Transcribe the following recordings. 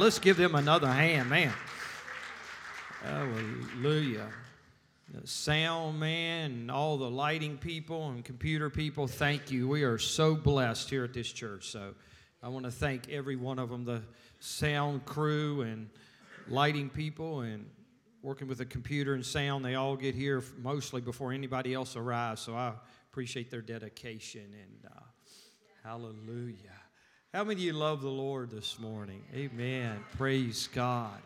Let's give them another hand, man. Hallelujah. The sound man and all the lighting people and computer people, thank you. We are so blessed here at this church. So I want to thank every one of them the sound crew and lighting people and working with the computer and sound. They all get here mostly before anybody else arrives. So I appreciate their dedication and uh, hallelujah. How many of you love the Lord this morning? Amen. Praise God.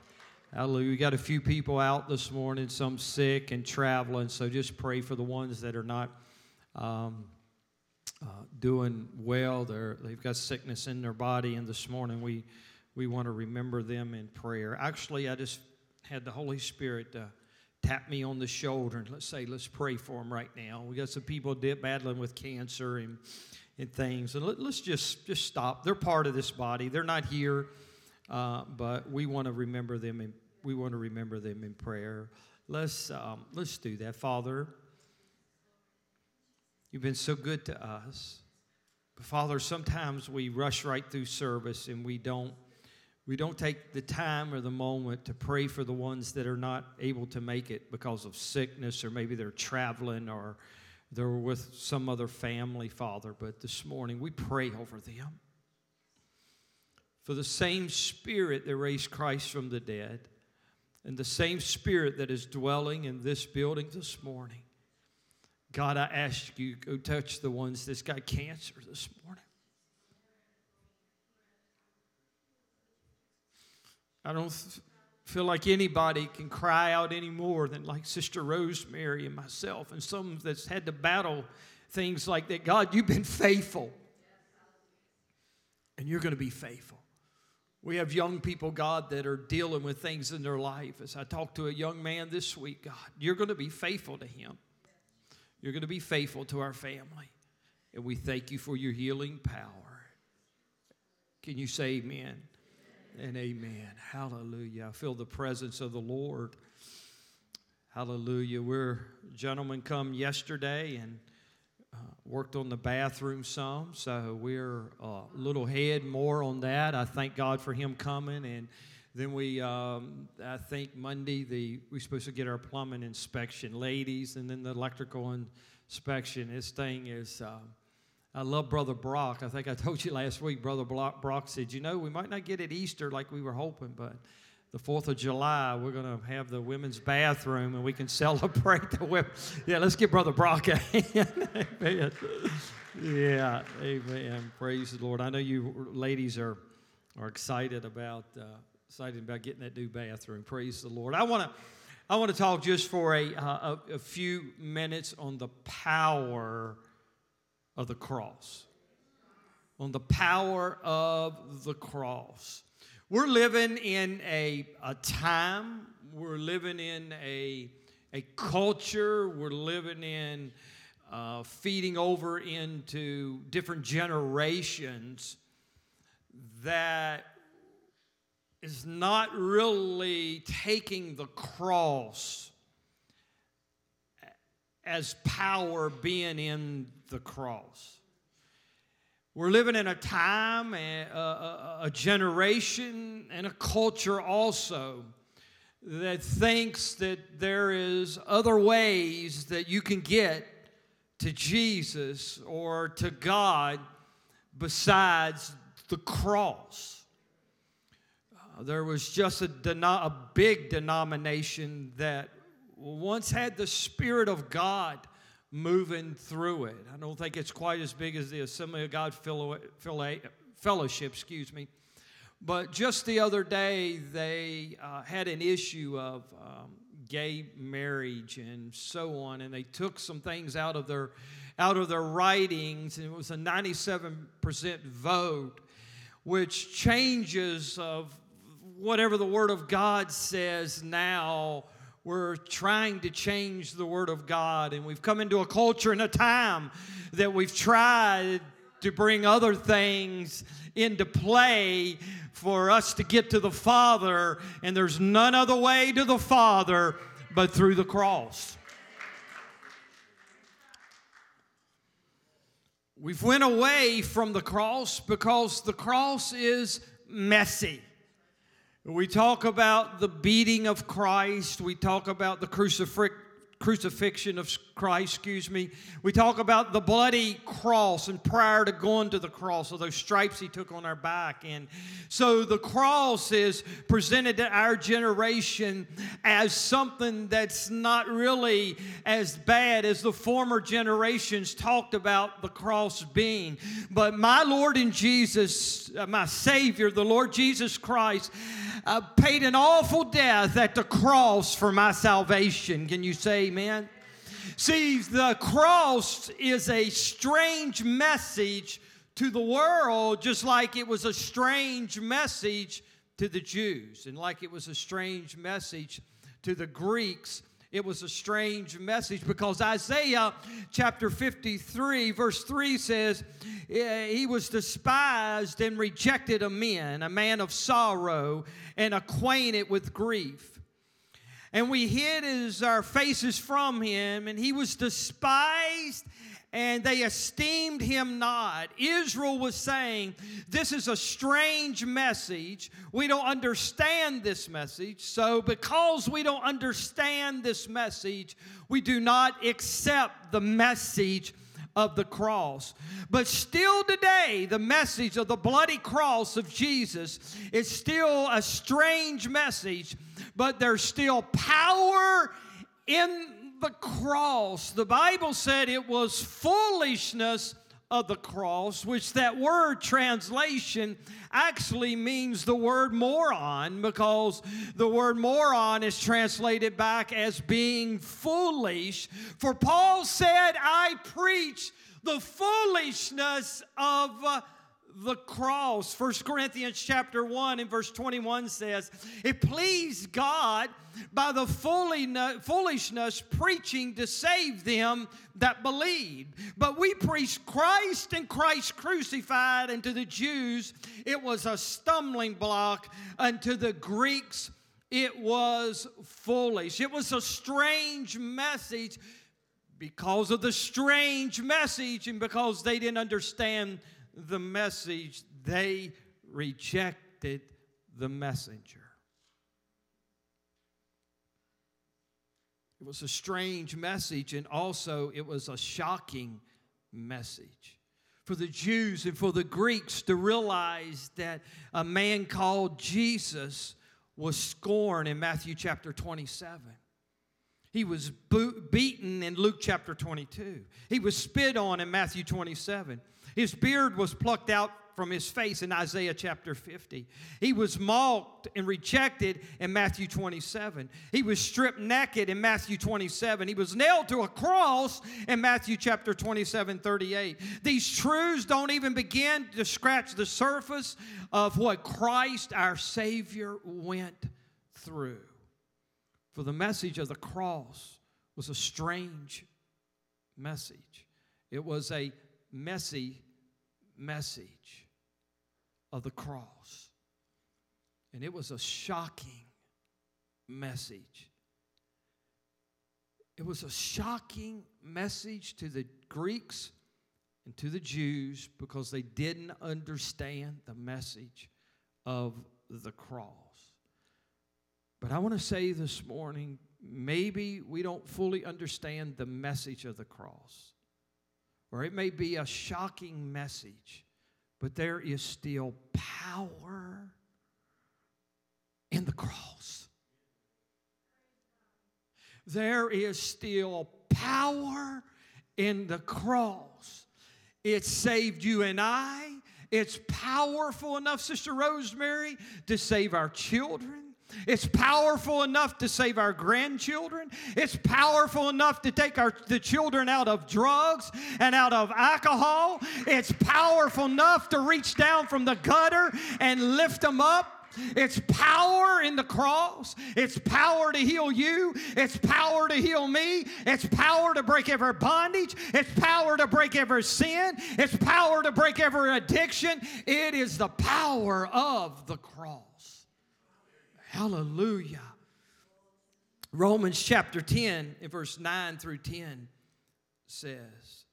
Hallelujah. We got a few people out this morning, some sick and traveling, so just pray for the ones that are not um, uh, doing well. They're, they've got sickness in their body, and this morning we, we want to remember them in prayer. Actually, I just had the Holy Spirit uh, tap me on the shoulder and let's say, let's pray for them right now. We got some people battling with cancer and and things. And let, us just just stop. They're part of this body. They're not here, uh, but we want to remember them. In, we want to remember them in prayer. Let's um, let's do that, Father. You've been so good to us, but Father, sometimes we rush right through service and we don't we don't take the time or the moment to pray for the ones that are not able to make it because of sickness or maybe they're traveling or they were with some other family, Father, but this morning we pray over them. For the same Spirit that raised Christ from the dead, and the same Spirit that is dwelling in this building this morning, God, I ask you go touch the ones that's got cancer this morning. I don't feel like anybody can cry out any more than like Sister Rosemary and myself and some that's had to battle things like that. God, you've been faithful. And you're going to be faithful. We have young people, God, that are dealing with things in their life. As I talked to a young man this week, God, you're going to be faithful to him. You're going to be faithful to our family. And we thank you for your healing power. Can you say amen? And amen. Hallelujah. I feel the presence of the Lord. Hallelujah. We're gentlemen come yesterday and uh, worked on the bathroom some, so we're a little head more on that. I thank God for him coming, and then we, um, I think Monday the we're supposed to get our plumbing inspection, ladies, and then the electrical inspection. This thing is. Uh, I love Brother Brock. I think I told you last week, Brother Brock said, You know, we might not get it Easter like we were hoping, but the 4th of July, we're going to have the women's bathroom and we can celebrate the women. Yeah, let's give Brother Brock a hand. amen. Yeah, amen. Praise the Lord. I know you ladies are, are excited about, uh, excited about getting that new bathroom. Praise the Lord. I want to. I want to talk just for a, uh, a, a few minutes on the power of the cross, on the power of the cross. We're living in a, a time, we're living in a, a culture, we're living in uh, feeding over into different generations that is not really taking the cross as power being in the cross. We're living in a time, a, a, generation, and a culture also that thinks that there is other ways that you can get to Jesus or to God besides the cross. Uh, there was just a, a big denomination that once had the Spirit of God moving through it. I don't think it's quite as big as the Assembly of God Fellowship, excuse me. But just the other day, they uh, had an issue of um, gay marriage and so on, and they took some things out of their out of their writings, and it was a 97% vote, which changes of whatever the Word of God says now we're trying to change the Word of God, and we've come into a culture and a time that we've tried to bring other things into play for us to get to the Father, and there's none other way to the Father but through the cross. We've went away from the cross because the cross is messy. We talk about the beating of Christ. We talk about the crucifix, crucifixion of Christ, excuse me. We talk about the bloody cross and prior to going to the cross, or those stripes he took on our back. And so the cross is presented to our generation as something that's not really as bad as the former generations talked about the cross being. But my Lord and Jesus, uh, my Savior, the Lord Jesus Christ, uh, paid an awful death at the cross for my salvation. Can you say amen? See, the cross is a strange message to the world, just like it was a strange message to the Jews, and like it was a strange message to the Greeks. It was a strange message because Isaiah chapter 53, verse 3 says, eh, He was despised and rejected of men, a man of sorrow and acquainted with grief and we hid his, our faces from him, and he was despised and they esteemed him not. Israel was saying, This is a strange message. We don't understand this message. So, because we don't understand this message, we do not accept the message of the cross. But still today, the message of the bloody cross of Jesus is still a strange message, but there's still power in the cross. The Bible said it was foolishness of the cross, which that word translation actually means the word moron because the word moron is translated back as being foolish. For Paul said, I preach the foolishness of uh, the cross. 1 Corinthians chapter 1 and verse 21 says, It pleased God by the foolishness preaching to save them that believed. But we preach Christ and Christ crucified, and to the Jews it was a stumbling block, and to the Greeks it was foolish. It was a strange message because of the strange message and because they didn't understand the message, they rejected the messenger. It was a strange message, and also it was a shocking message for the Jews and for the Greeks to realize that a man called Jesus was scorned in Matthew chapter 27. He was beaten in Luke chapter 22. He was spit on in Matthew 27. His beard was plucked out from his face in Isaiah chapter 50. He was mocked and rejected in Matthew 27. He was stripped naked in Matthew 27. He was nailed to a cross in Matthew chapter 27, 38. These truths don't even begin to scratch the surface of what Christ, our Savior, went through. For the message of the cross was a strange message. It was a messy message of the cross. And it was a shocking message. It was a shocking message to the Greeks and to the Jews because they didn't understand the message of the cross. But I want to say this morning maybe we don't fully understand the message of the cross, or it may be a shocking message, but there is still power in the cross. There is still power in the cross. It saved you and I. It's powerful enough, Sister Rosemary, to save our children. It's powerful enough to save our grandchildren. It's powerful enough to take our, the children out of drugs and out of alcohol. It's powerful enough to reach down from the gutter and lift them up. It's power in the cross. It's power to heal you. It's power to heal me. It's power to break every bondage. It's power to break every sin. It's power to break every addiction. It is the power of the cross. Hallelujah. Romans chapter 10, in verse 9 through 10 says,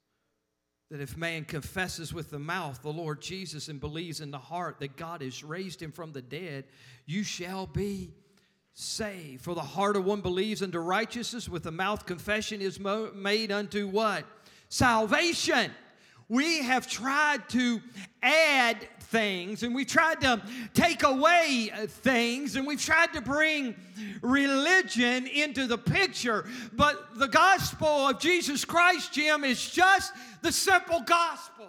that if man confesses with the mouth the Lord Jesus and believes in the heart that God has raised him from the dead, you shall be saved. For the heart of one believes unto righteousness, with the mouth confession is made unto what? Salvation we have tried to add things and we've tried to take away uh, things and we've tried to bring religion into the picture. But the gospel of Jesus Christ, Jim, is just the simple gospel.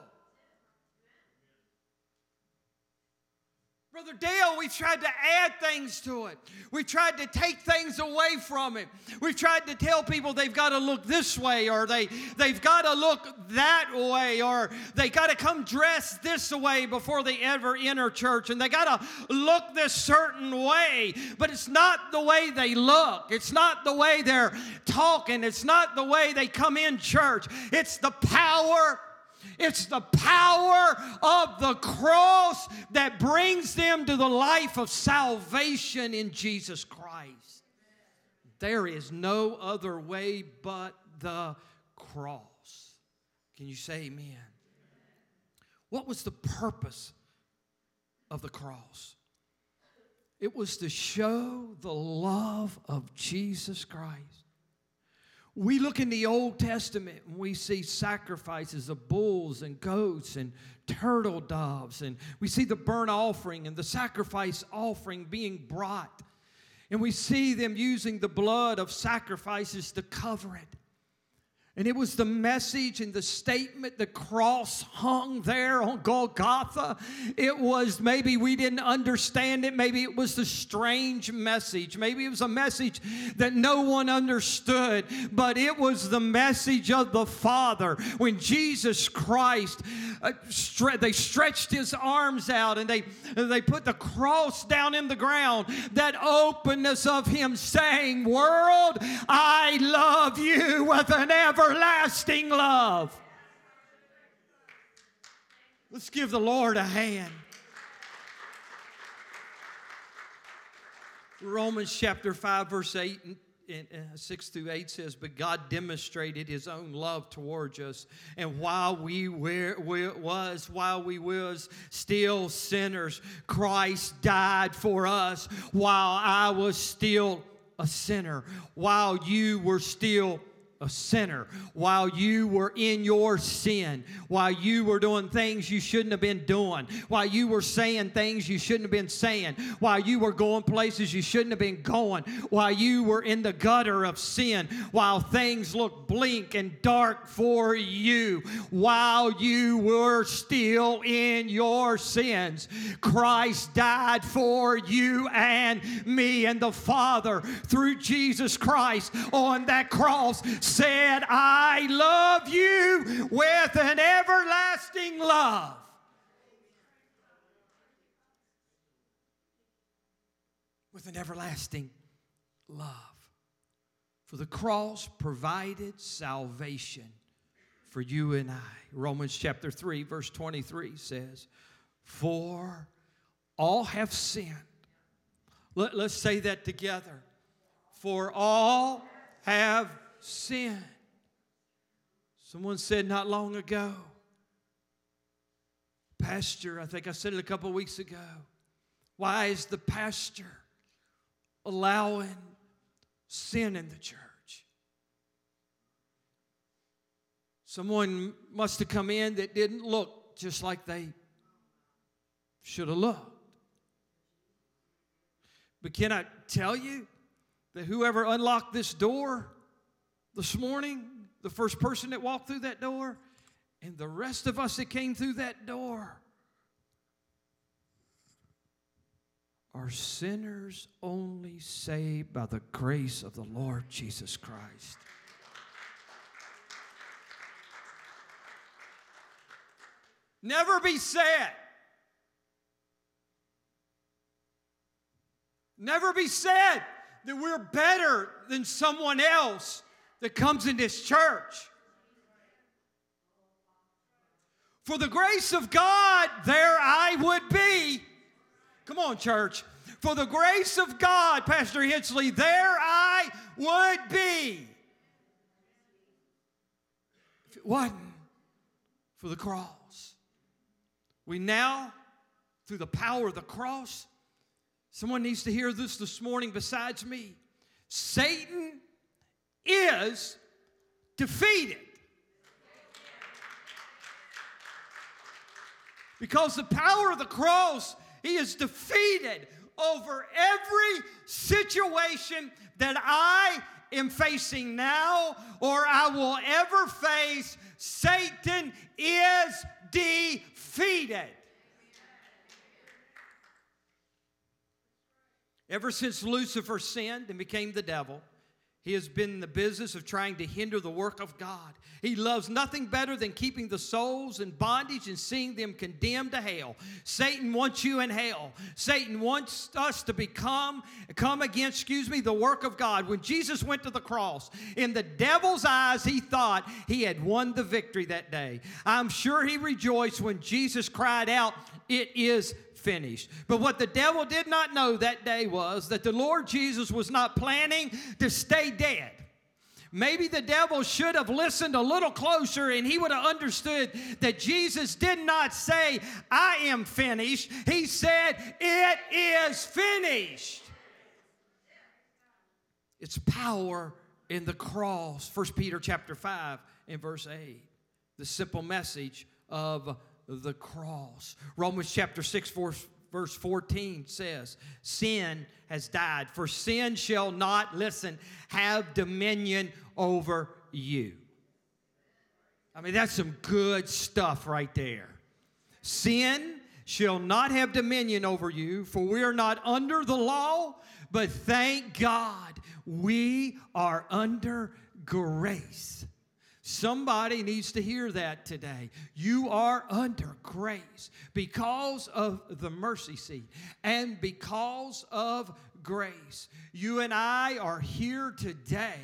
Brother Dale, we've tried to add things to it. We've tried to take things away from it. We've tried to tell people they've got to look this way or they, they've got to look that way or they got to come dressed this way before they ever enter church and they got to look this certain way. But it's not the way they look, it's not the way they're talking, it's not the way they come in church. It's the power it's the power of the cross that brings them to the life of salvation in Jesus Christ. There is no other way but the cross. Can you say amen? What was the purpose of the cross? It was to show the love of Jesus Christ. We look in the Old Testament and we see sacrifices of bulls and goats and turtle doves, and we see the burnt offering and the sacrifice offering being brought. And we see them using the blood of sacrifices to cover it. And it was the message and the statement, the cross hung there on Golgotha. It was maybe we didn't understand it. Maybe it was the strange message. Maybe it was a message that no one understood, but it was the message of the Father. When Jesus Christ, uh, stre- they stretched his arms out and they, they put the cross down in the ground, that openness of him saying, World, I love you with an ever everlasting love. Let's give the Lord a hand. Romans chapter 5, verse 8 and, uh, 6 through 8 says, But God demonstrated his own love towards us. And while we were, was, while we was still sinners, Christ died for us while I was still a sinner, while you were still a sinner, while you were in your sin, while you were doing things you shouldn't have been doing, while you were saying things you shouldn't have been saying, while you were going places you shouldn't have been going, while you were in the gutter of sin, while things looked bleak and dark for you, while you were still in your sins, Christ died for you and me and the Father through Jesus Christ on that cross said, I love you with an everlasting love. With an everlasting love. For the cross provided salvation for you and I. Romans chapter 3, verse 23 says, For all have sinned. Let, us say that together. For all have sin. Someone said not long ago, Pastor, I think I said it a couple weeks ago. Why is the pastor allowing sin in the church? Someone must have come in that didn't look just like they should have looked. But can I tell you that whoever unlocked this door this morning, the first person that walked through that door, and the rest of us that came through that door are sinners only saved by the grace of the Lord Jesus Christ. Never be sad. Never be sad that we're better than someone else that comes in this church. For the grace of God, there I would be. Come on, church. For the grace of God, Pastor Hensley, there I would be. If it wasn't for the cross. We now, through the power of the cross, someone needs to hear this this morning besides me. Satan is defeated. Because the power of the cross, he is defeated over every situation that I am facing now or I will ever face. Satan is defeated. Ever since Lucifer sinned and became the devil, he has been in the business of trying to hinder the work of God. He loves nothing better than keeping the souls in bondage and seeing them condemned to hell. Satan wants you in hell. Satan wants us to become, come against, excuse me, the work of God. When Jesus went to the cross, in the devil's eyes, he thought he had won the victory that day. I'm sure he rejoiced when Jesus cried out, It is finished. But what the devil did not know that day was that the Lord Jesus was not planning to stay dead. Maybe the devil should have listened a little closer and he would have understood that Jesus did not say, I am finished. He said, It is finished. It's power in the cross. 1 Peter chapter 5 and verse 8. The simple message of the cross. Romans chapter 6, verse 14 says, Sin has died, for sin shall not, listen, have dominion over you. I mean, that's some good stuff right there. Sin shall not have dominion over you, for we are not under the law, but thank God we are under grace. Somebody needs to hear that today. You are under grace because of the mercy seat and because of grace. You and I are here today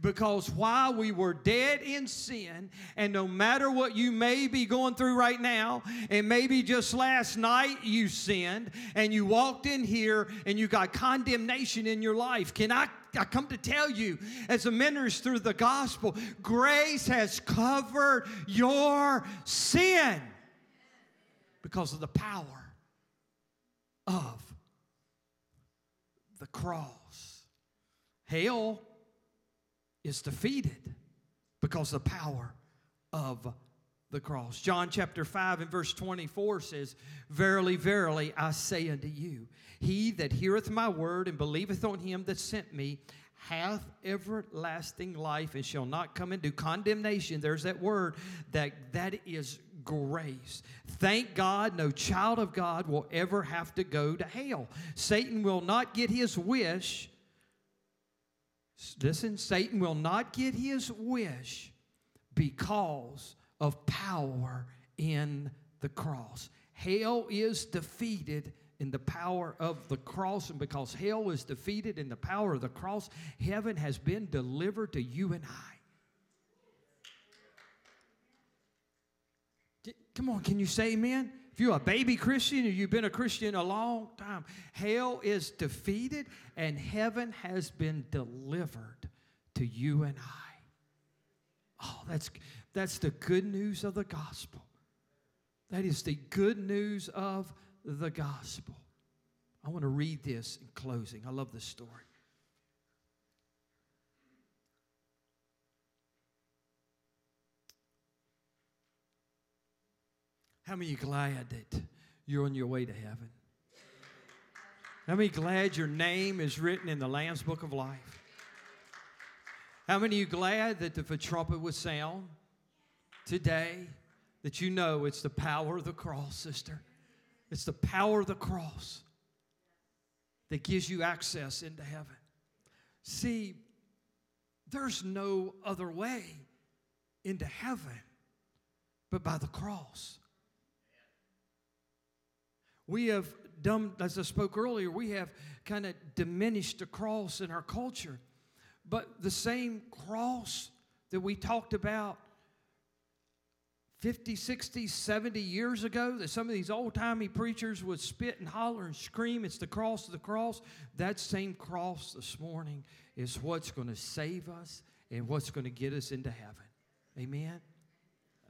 because while we were dead in sin, and no matter what you may be going through right now, and maybe just last night you sinned and you walked in here and you got condemnation in your life, can I I come to tell you, as a minister through the gospel, grace has covered your sin because of the power of the cross. Hell is defeated because of the power of the cross. John chapter 5 and verse 24 says, Verily, verily, I say unto you, he that heareth my word and believeth on him that sent me hath everlasting life and shall not come into condemnation. There's that word that that is grace. Thank God no child of God will ever have to go to hell. Satan will not get his wish. Listen, Satan will not get his wish because of power in the cross. Hell is defeated in the power of the cross, and because hell is defeated in the power of the cross, heaven has been delivered to you and I. Come on, can you say amen? If you're a baby Christian or you've been a Christian a long time, hell is defeated and heaven has been delivered to you and I. Oh, that's, that's the good news of the gospel. That is the good news of the gospel. I want to read this in closing. I love this story. How many are glad that you're on your way to heaven? How many glad your name is written in the Lamb's Book of Life? How many of you glad that if a trumpet would sound today, that you know it's the power of the cross, sister? It's the power of the cross that gives you access into heaven. See, there's no other way into heaven but by the cross. We have done, as I spoke earlier, we have kind of diminished the cross in our culture. But the same cross that we talked about 50, 60, 70 years ago that some of these old timey preachers would spit and holler and scream, it's the cross of the cross. That same cross this morning is what's going to save us and what's going to get us into heaven. Amen?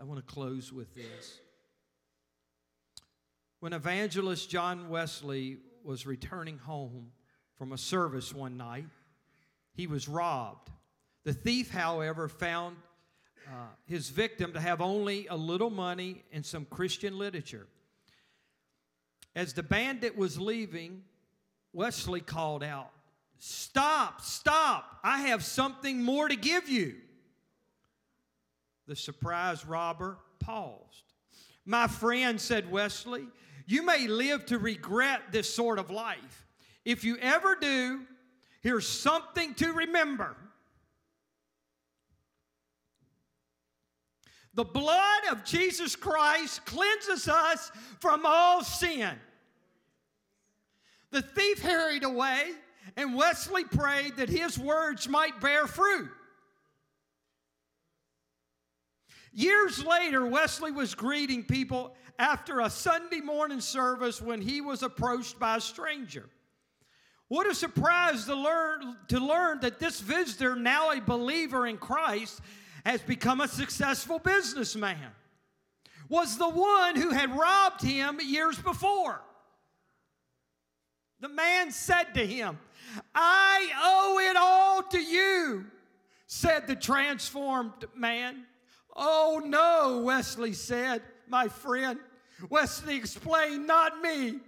I want to close with this. When evangelist John Wesley was returning home from a service one night, he was robbed. The thief, however, found uh, his victim to have only a little money and some Christian literature. As the bandit was leaving, Wesley called out, Stop, stop, I have something more to give you. The surprised robber paused. My friend, said Wesley, you may live to regret this sort of life. If you ever do, here's something to remember. The blood of Jesus Christ cleanses us from all sin. The thief hurried away, and Wesley prayed that his words might bear fruit. Years later, Wesley was greeting people after a Sunday morning service when he was approached by a stranger. What a surprise to learn, to learn that this visitor, now a believer in Christ, has become a successful businessman, was the one who had robbed him years before. The man said to him, I owe it all to you, said the transformed man. Oh no, Wesley said, my friend. Wesley explained, not me,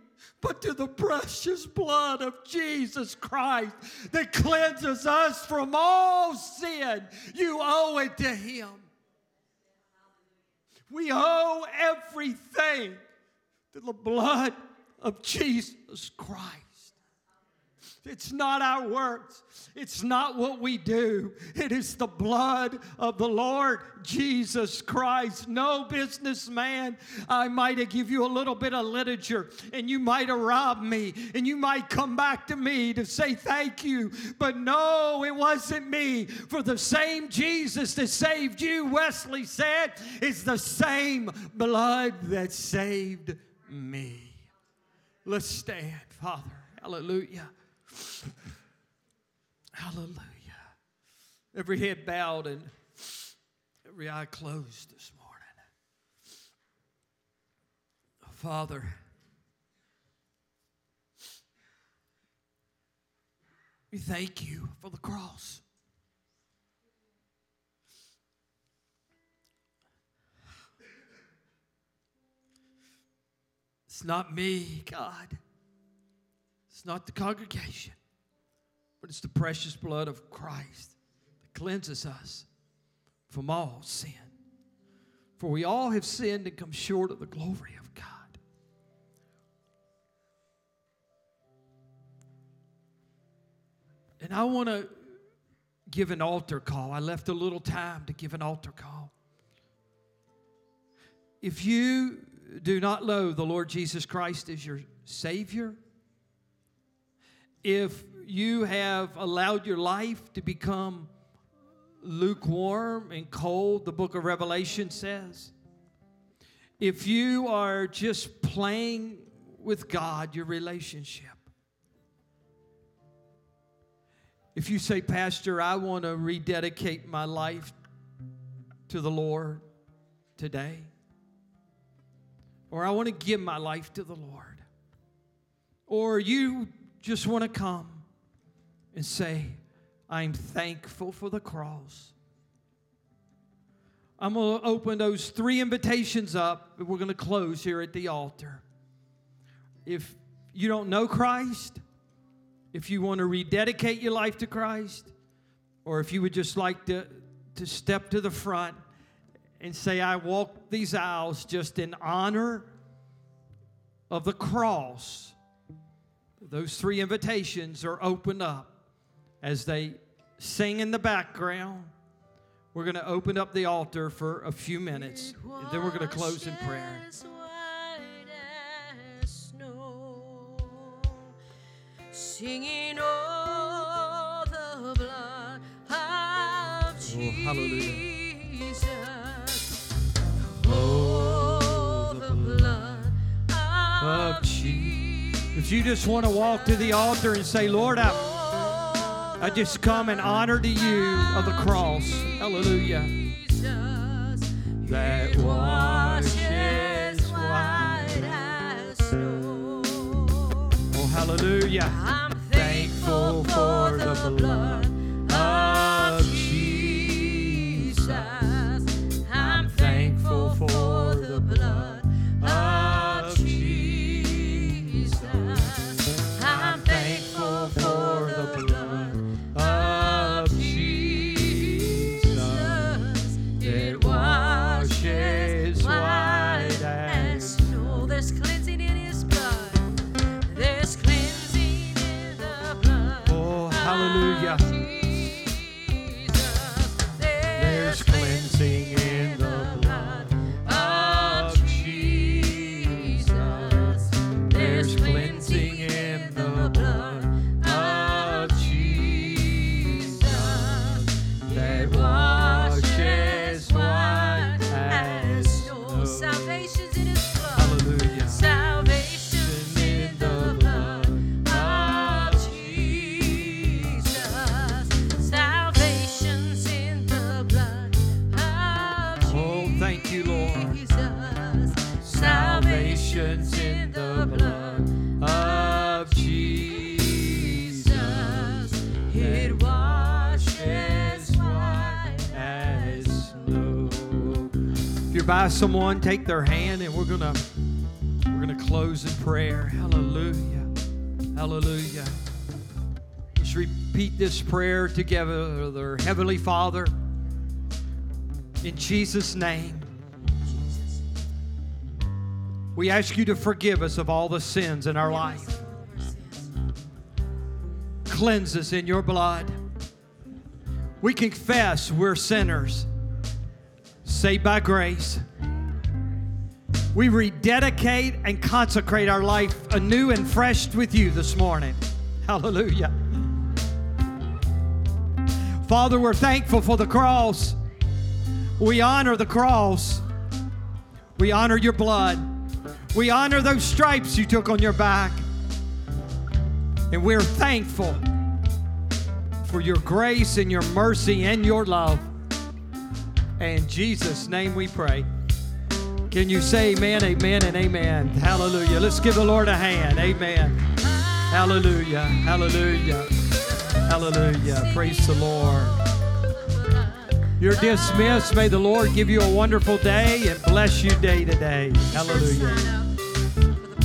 but to the precious blood of Jesus Christ that cleanses us from all sin. You owe it to Him. We owe everything to the blood of Jesus Christ. It's not our works. It's not what we do. It is the blood of the Lord Jesus Christ. No businessman, I might have give you a little bit of literature and you might have robbed me and you might come back to me to say thank you. But no, it wasn't me. For the same Jesus that saved you, Wesley said, is the same blood that saved me. Let's stand, Father. Hallelujah. Hallelujah. Every head bowed and every eye closed this morning. Oh, Father, we thank you for the cross. It's not me, God. It's not the congregation, but it's the precious blood of Christ that cleanses us from all sin. For we all have sinned and come short of the glory of God. And I want to give an altar call. I left a little time to give an altar call. If you do not know the Lord Jesus Christ as your Savior, if you have allowed your life to become lukewarm and cold, the book of Revelation says, if you are just playing with God, your relationship, if you say, Pastor, I want to rededicate my life to the Lord today, or I want to give my life to the Lord, or you just want to come and say, I'm thankful for the cross. I'm going to open those three invitations up, we're going to close here at the altar. If you don't know Christ, if you want to rededicate your life to Christ, or if you would just like to, to step to the front and say, I walk these aisles just in honor of the cross those three invitations are opened up as they sing in the background. We're going to open up the altar for a few minutes, and then we're going to close in prayer. Singing all the blood of Jesus. Oh, hallelujah. Oh, the blood of Jesus. If you just want to walk to the altar and say, Lord, I, I just come in honor to you of the cross. Hallelujah. that washes white as snow. Oh, hallelujah. I'm thankful for the blood If you're by someone, take their hand and we're gonna we're gonna close in prayer. Hallelujah. Hallelujah. Let's repeat this prayer together. Heavenly Father, in Jesus' name, we ask you to forgive us of all the sins in our life. Cleanse us in your blood. We confess we're sinners, saved by grace. We rededicate and consecrate our life anew and fresh with you this morning. Hallelujah. Father, we're thankful for the cross. We honor the cross. We honor your blood. We honor those stripes you took on your back. And we're thankful for your grace and your mercy and your love. In Jesus' name we pray. Can you say amen, amen, and amen? Hallelujah. Let's give the Lord a hand. Amen. Hallelujah. Hallelujah. Hallelujah. Praise the Lord. You're dismissed. May the Lord give you a wonderful day and bless you day to day. Hallelujah.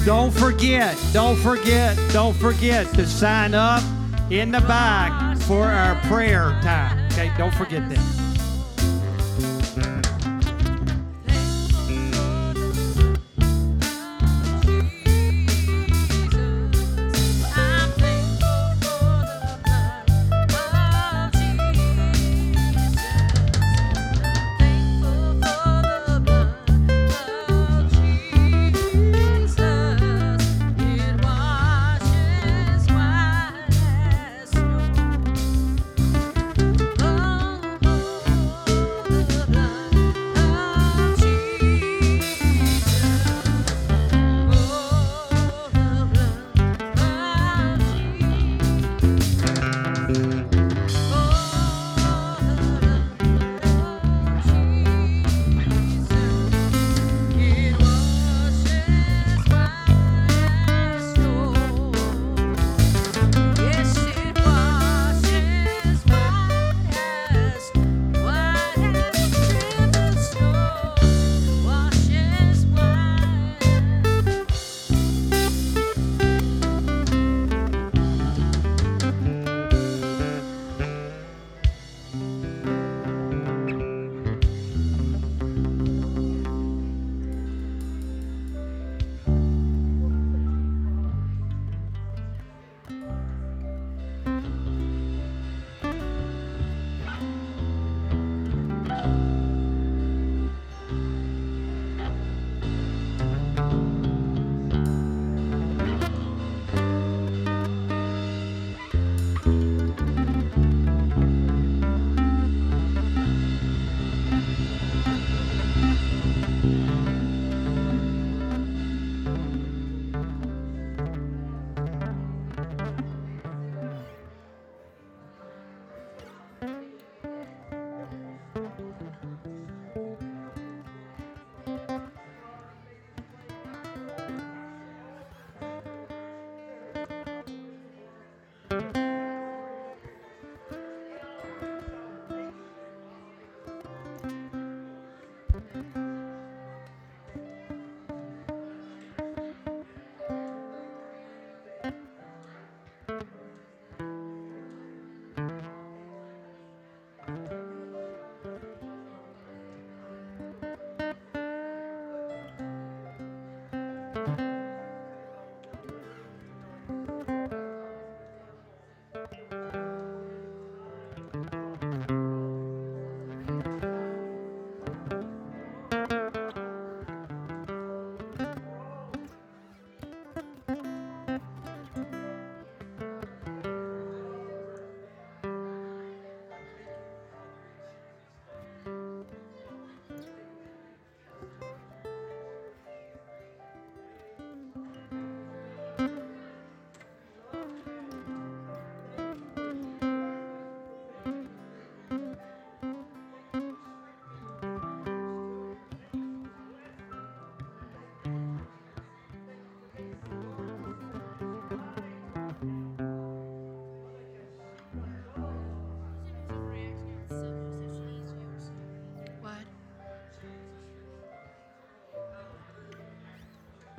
Don't forget, don't forget, don't forget to sign up in the back for our prayer time. Okay, don't forget that.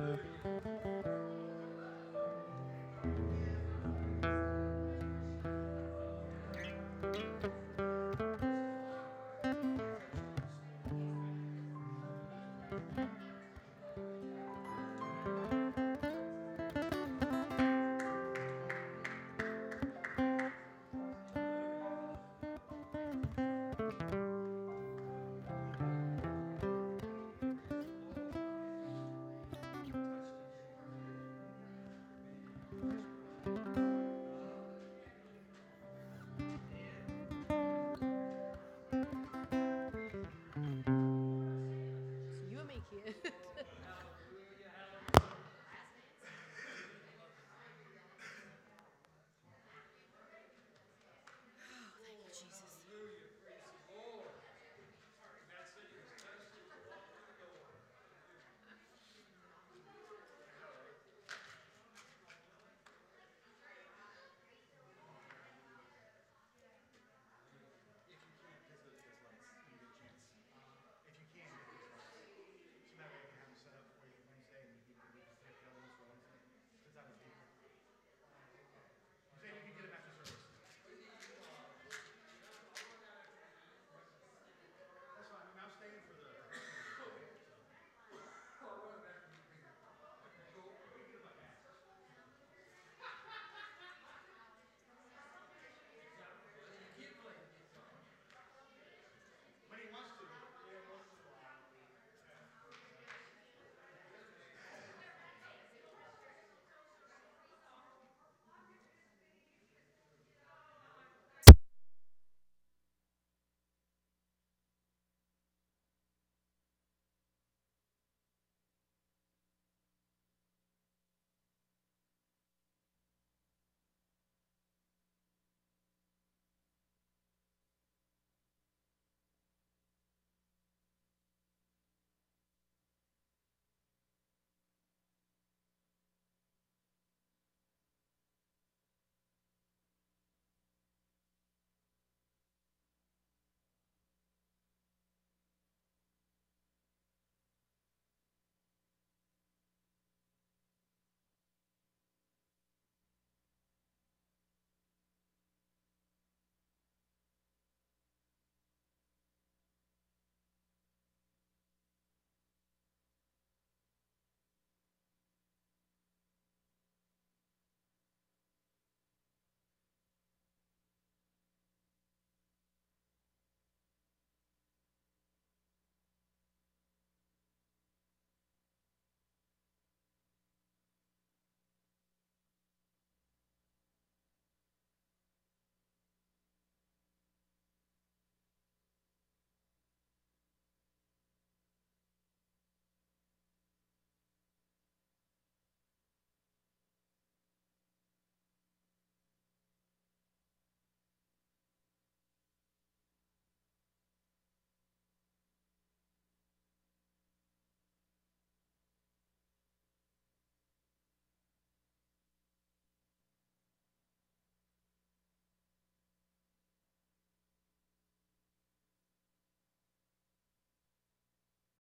Música